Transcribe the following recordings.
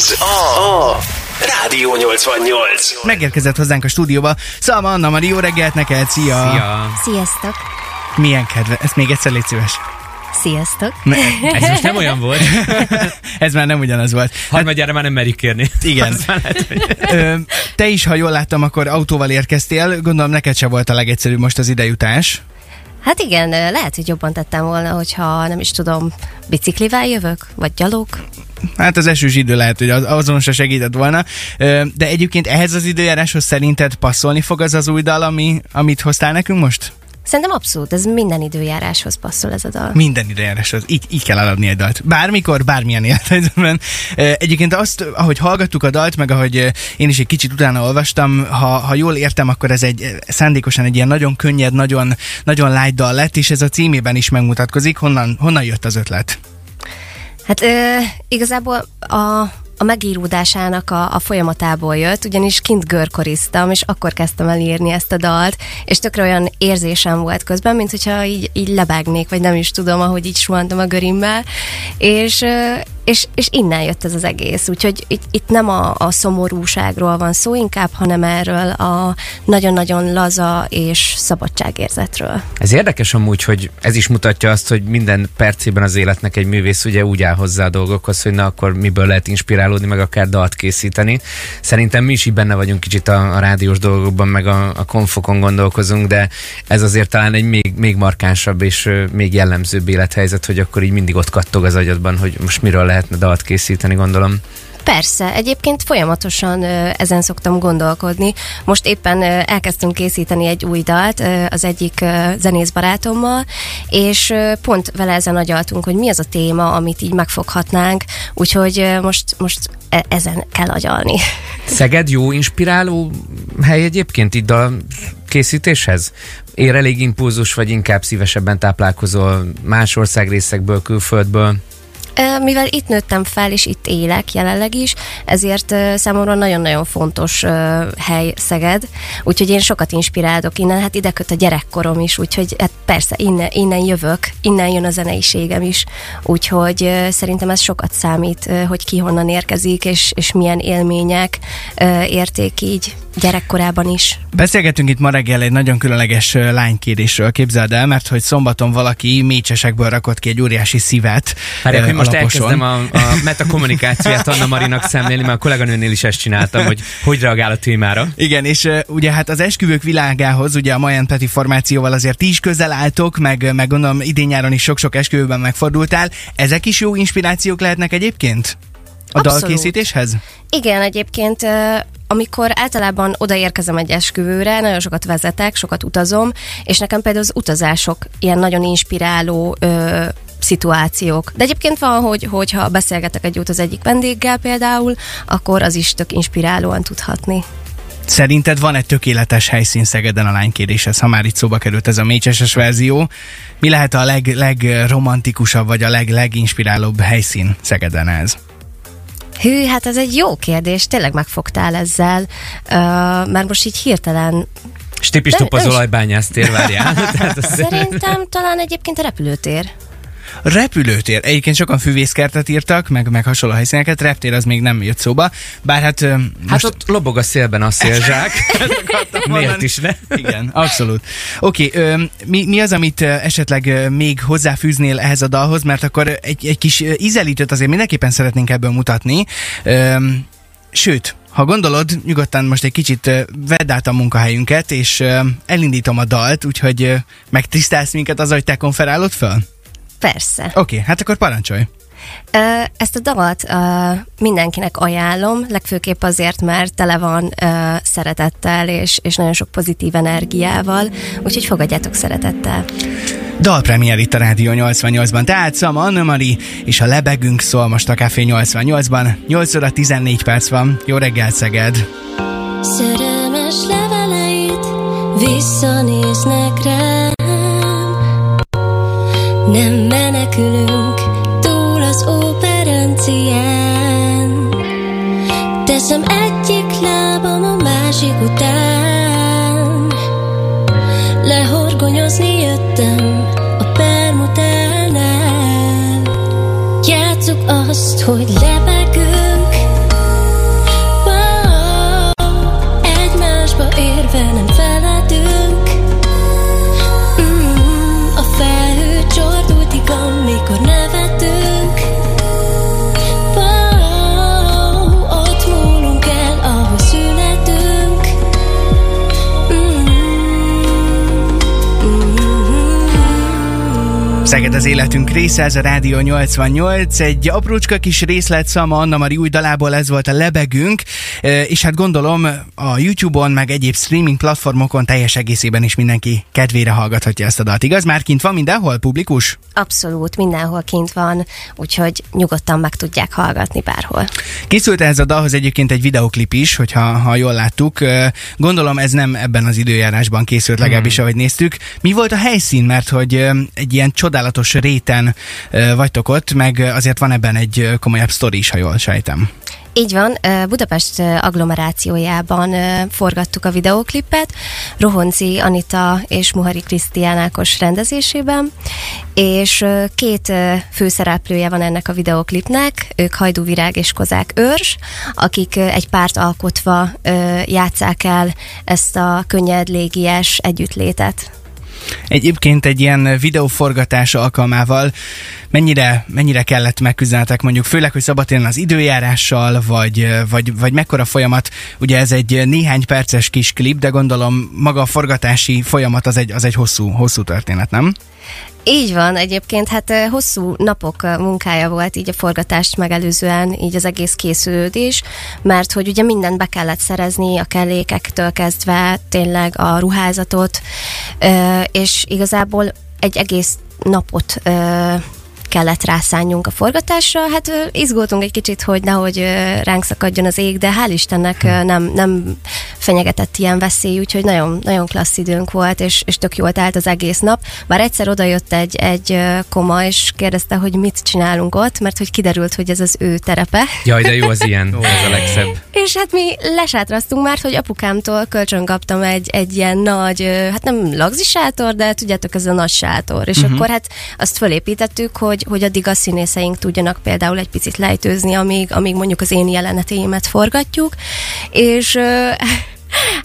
Ez a, a Rádió 88. Megérkezett hozzánk a stúdióba. Szalma Anna Mari, jó reggelt neked, szia! Szia! Sziasztok! Milyen kedve, ezt még egyszer légy szíves. Sziasztok! Ne, Ez most nem olyan volt. ez már nem ugyanaz volt. Harmadjára már nem merik kérni. Igen. Már lehet, hogy- Ö, te is, ha jól láttam, akkor autóval érkeztél. Gondolom neked se volt a legegyszerűbb most az idejutás. Hát igen, lehet, hogy jobban tettem volna, hogyha nem is tudom, biciklivel jövök, vagy gyalog. Hát az esős idő lehet, hogy az, azon se segített volna. De egyébként ehhez az időjáráshoz szerinted passzolni fog az az új dal, ami, amit hoztál nekünk most? Szerintem abszolút, ez minden időjáráshoz passzol ez a dal. Minden időjáráshoz. Így, így kell eladni egy dalt. Bármikor, bármilyen élethelyzetben. Egyébként azt, ahogy hallgattuk a dalt, meg ahogy én is egy kicsit utána olvastam, ha, ha jól értem, akkor ez egy szándékosan egy ilyen nagyon könnyed, nagyon, nagyon light dal lett, és ez a címében is megmutatkozik. Honnan, honnan jött az ötlet? Hát ö, igazából a, a megíródásának a, a folyamatából jött, ugyanis kint görkoriztam, és akkor kezdtem el írni ezt a dalt, és tökre olyan érzésem volt közben, mint hogyha így, így lebegnék, vagy nem is tudom, ahogy így suhantam a görimmel, és, és, és innen jött ez az egész, úgyhogy itt, itt nem a, a szomorúságról van szó inkább, hanem erről a nagyon-nagyon laza és szabadságérzetről. Ez érdekes amúgy, hogy ez is mutatja azt, hogy minden percében az életnek egy művész ugye úgy áll hozzá a dolgokhoz, hogy na akkor miből lehet inspirálódni, meg akár dalt készíteni. Szerintem mi is így benne vagyunk kicsit a, a rádiós dolgokban, meg a, a konfokon gondolkozunk, de ez azért talán egy még, még markánsabb és még jellemzőbb élethelyzet, hogy akkor így mindig ott kattog az agyadban, hogy most miről lehetne dalt készíteni, gondolom. Persze, egyébként folyamatosan ezen szoktam gondolkodni. Most éppen elkezdtünk készíteni egy új dalt az egyik zenész barátommal, és pont vele ezen agyaltunk, hogy mi az a téma, amit így megfoghatnánk, úgyhogy most, most e- ezen kell agyalni. Szeged jó inspiráló hely egyébként itt a készítéshez? Ér elég impulzus, vagy inkább szívesebben táplálkozol más országrészekből, külföldből? Mivel itt nőttem fel, és itt élek jelenleg is, ezért számomra nagyon-nagyon fontos hely Szeged, úgyhogy én sokat inspirálok innen, hát ide köt a gyerekkorom is, úgyhogy hát persze innen, innen jövök, innen jön a zeneiségem is, úgyhogy szerintem ez sokat számít, hogy ki honnan érkezik, és, és milyen élmények érték így gyerekkorában is. Beszélgetünk itt ma reggel egy nagyon különleges lánykérésről, képzeld el, mert hogy szombaton valaki mécsesekből rakott ki egy óriási szívet. Várják, hogy most alaposon. elkezdem a, a metakommunikációt Anna Marinak szemlélni, mert a kolléganőnél is ezt csináltam, hogy hogy reagál a témára. Igen, és uh, ugye hát az esküvők világához, ugye a Mayan Peti formációval azért ti is közel álltok, meg, meg gondolom idén-nyáron is sok-sok esküvőben megfordultál. Ezek is jó inspirációk lehetnek egyébként? A Abszolút. dalkészítéshez? Igen, egyébként amikor általában odaérkezem egy esküvőre, nagyon sokat vezetek, sokat utazom, és nekem például az utazások ilyen nagyon inspiráló ö, szituációk. De egyébként van, hogy, hogyha beszélgetek egy út az egyik vendéggel például, akkor az is tök inspirálóan tudhatni. Szerinted van egy tökéletes helyszín Szegeden a lánykéréshez, ha már itt szóba került ez a mécseses verzió? Mi lehet a leg, legromantikusabb, vagy a leg, leginspirálóbb helyszín Szegeden ez? Hű, hát ez egy jó kérdés, tényleg megfogtál ezzel, ö, mert most így hirtelen Stipis de is- olajbányásztér, várjál. Az szerintem talán egyébként a repülőtér. Repülőtér. Egyébként sokan füvészkertet írtak, meg, meg hasonló helyszíneket. Reptér az még nem jött szóba. Bár hát... Hát most- ott lobog a szélben a szélzsák. Miért is ne? Igen, abszolút. Oké, okay, mi, mi az, amit esetleg még hozzáfűznél ehhez a dalhoz, mert akkor egy, egy kis ízelítőt azért mindenképpen szeretnénk ebből mutatni. Sőt, ha gondolod, nyugodtan most egy kicsit vedd át a munkahelyünket, és elindítom a dalt, úgyhogy megtisztelsz minket az, hogy te konferálod föl? Persze. Oké, okay, hát akkor parancsolj. Ezt a dalt ö, mindenkinek ajánlom, legfőképp azért, mert tele van szeretettel és, és nagyon sok pozitív energiával, úgyhogy fogadjátok szeretettel. Dalpremier itt a Rádió 88-ban, tehát Szama Anna Mari, és a lebegünk szól most a Café 88-ban. 8 óra 14 perc van. Jó reggel, Szeged! Szerelmes leveleit visszanéznek rám Nem menekülünk túl az óperencián. Teszem egyik lábam a másik után. Lehorgonyozni jöttem a permutánál Játsszuk azt, hogy lebegünk Szeged az életünk része, ez a Rádió 88. Egy aprócska kis részlet Szama Anna Mari új dalából ez volt a lebegünk, és hát gondolom a YouTube-on, meg egyéb streaming platformokon teljes egészében is mindenki kedvére hallgathatja ezt a dalt. Igaz? Már kint van mindenhol publikus? Abszolút, mindenhol kint van, úgyhogy nyugodtan meg tudják hallgatni bárhol. Készült ehhez a dalhoz egyébként egy videoklip is, hogyha ha jól láttuk. Gondolom ez nem ebben az időjárásban készült, legalábbis ahogy néztük. Mi volt a helyszín? Mert hogy egy ilyen csodálatos réten vagytok ott, meg azért van ebben egy komolyabb sztori is, ha jól sejtem. Így van, Budapest agglomerációjában forgattuk a videóklipet, Rohonci Anita és Muhari Krisztián Ákos rendezésében, és két főszereplője van ennek a videóklipnek, ők Hajdú Virág és Kozák Őrs, akik egy párt alkotva játszák el ezt a könnyed, légies együttlétet. Egyébként egy ilyen videóforgatás alkalmával mennyire, mennyire kellett megküzdelnetek mondjuk, főleg, hogy szabadtéren az időjárással, vagy, vagy, vagy mekkora folyamat, ugye ez egy néhány perces kis klip, de gondolom maga a forgatási folyamat az egy, az egy hosszú, hosszú történet, nem? Így van, egyébként hát hosszú napok munkája volt így a forgatást megelőzően, így az egész készülődés, mert hogy ugye mindent be kellett szerezni, a kellékektől kezdve tényleg a ruházatot, és igazából egy egész napot kellett rászánjunk a forgatásra. Hát izgultunk egy kicsit, hogy nehogy ránk szakadjon az ég, de hál' Istennek nem, nem fenyegetett ilyen veszély, úgyhogy nagyon, nagyon klassz időnk volt, és, és tök jól telt az egész nap. Bár egyszer odajött egy, egy koma, és kérdezte, hogy mit csinálunk ott, mert hogy kiderült, hogy ez az ő terepe. Jaj, de jó az ilyen, ez a legszebb. És hát mi lesátraztunk már, hogy apukámtól kölcsön kaptam egy, egy ilyen nagy, hát nem lagzi sátor, de tudjátok, ez a nagy sátor. És uh-huh. akkor hát azt fölépítettük, hogy, hogy addig a színészeink tudjanak például egy picit lejtőzni, amíg, amíg mondjuk az én jeleneteimet forgatjuk. És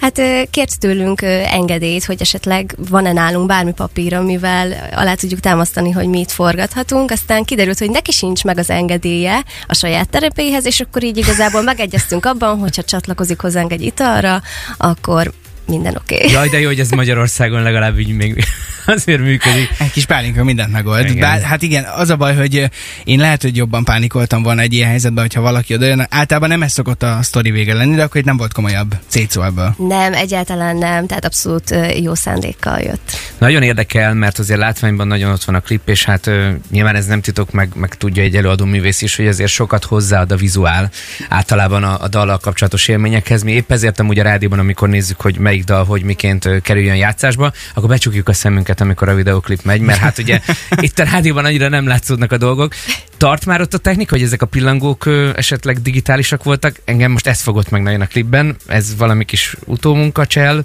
Hát kért tőlünk engedélyt, hogy esetleg van-e nálunk bármi papír, amivel alá tudjuk támasztani, hogy mi forgathatunk. Aztán kiderült, hogy neki sincs meg az engedélye a saját terepéhez, és akkor így igazából megegyeztünk abban, hogyha csatlakozik hozzánk egy italra, akkor minden oké. Okay. Jaj, de jó, hogy ez Magyarországon legalább így még azért működik. Egy kis pálinka mindent megold. Igen. Bár, hát igen, az a baj, hogy ö, én lehet, hogy jobban pánikoltam volna egy ilyen helyzetben, hogyha valaki oda jön. Általában nem ez szokott a sztori vége lenni, de akkor itt nem volt komolyabb cécó ebből. Nem, egyáltalán nem, tehát abszolút ö, jó szándékkal jött. Nagyon érdekel, mert azért látványban nagyon ott van a klip, és hát ö, nyilván ez nem titok, meg, meg tudja egy előadó művész is, hogy azért sokat hozzáad a vizuál általában a, a dallal kapcsolatos élményekhez. Mi épp ezért amúgy a rádióban, amikor nézzük, hogy melyik dal, hogy miként kerüljön játszásba, akkor becsukjuk a szemünket, amikor a videoklip megy, mert hát ugye itt a rádióban annyira nem látszódnak a dolgok. Tart már ott a technika, hogy ezek a pillangók esetleg digitálisak voltak? Engem most ez fogott meg nagyon a klipben. Ez valami kis utómunkacsel,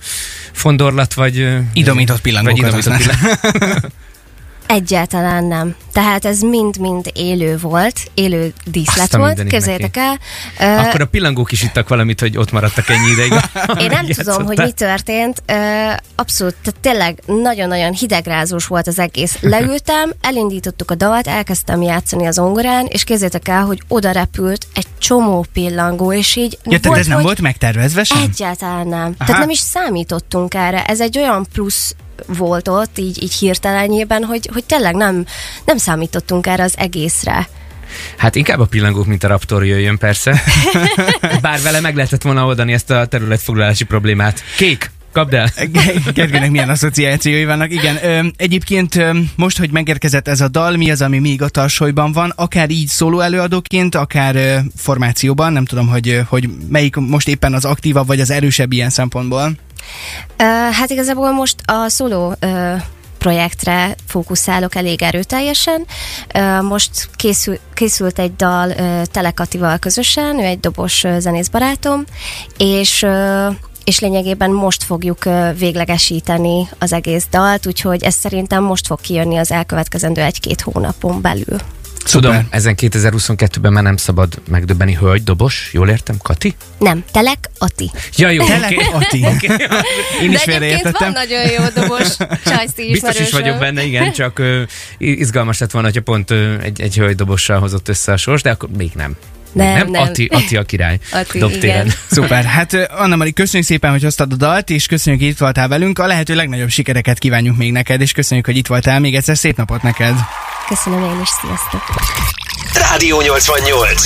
fondorlat, vagy... Idomított pillangókat Vagy idomított használ. Egyáltalán nem. Tehát ez mind-mind élő volt, élő díszlet Azt a volt, képzeljétek el. Akkor a pillangók is ittak valamit, hogy ott maradtak ennyi ideig. Én nem tudom, hogy mi történt. Abszolút, tehát tényleg nagyon-nagyon hidegrázós volt az egész. Leültem, elindítottuk a dalt, elkezdtem játszani az ongorán, és képzeljétek el, hogy oda repült egy csomó pillangó, és így Ja, tehát ez nem volt megtervezve sem? Egyáltalán nem. Aha. Tehát nem is számítottunk erre. Ez egy olyan plusz volt ott, így, így hirtelenjében, hogy, hogy tényleg nem, nem számítottunk erre az egészre. Hát inkább a pillangók, mint a raptor jöjjön persze. Bár vele meg lehetett volna oldani ezt a területfoglalási problémát. Kék, kapd el! Kedvének milyen asszociációi vannak. Igen, ö, egyébként ö, most, hogy megérkezett ez a dal, mi az, ami még a tarsolyban van, akár így szóló előadóként, akár ö, formációban, nem tudom, hogy, hogy melyik most éppen az aktívabb vagy az erősebb ilyen szempontból. Hát igazából most a szóló projektre fókuszálok elég erőteljesen. Most készül, készült egy dal Telekatival közösen, ő egy dobos zenészbarátom, és és lényegében most fogjuk véglegesíteni az egész dalt, úgyhogy ez szerintem most fog kijönni az elkövetkezendő egy-két hónapon belül. Tudom, Szuper. ezen 2022-ben már nem szabad megdöbbeni hölgy, dobos, jól értem, Kati? Nem, Telek Ati. Ja, jó, Telek oké. Ati. Én is De egyébként van nagyon jó dobos csajszti Biztos is vagyok benne, igen, csak ö, izgalmas lett volna, hogyha pont ö, egy, egy hölgy dobossal hozott össze a sors, de akkor még nem. Nem, nem, nem. Ati, Ati a király. Ati, Dobtéren. igen. Szuper. Hát Anna Mari, köszönjük szépen, hogy hoztad a dalt, és köszönjük, hogy itt voltál velünk. A lehető legnagyobb sikereket kívánjuk még neked, és köszönjük, hogy itt voltál. Még egyszer szép napot neked. Köszönöm én is, sziasztok! Rádió 88.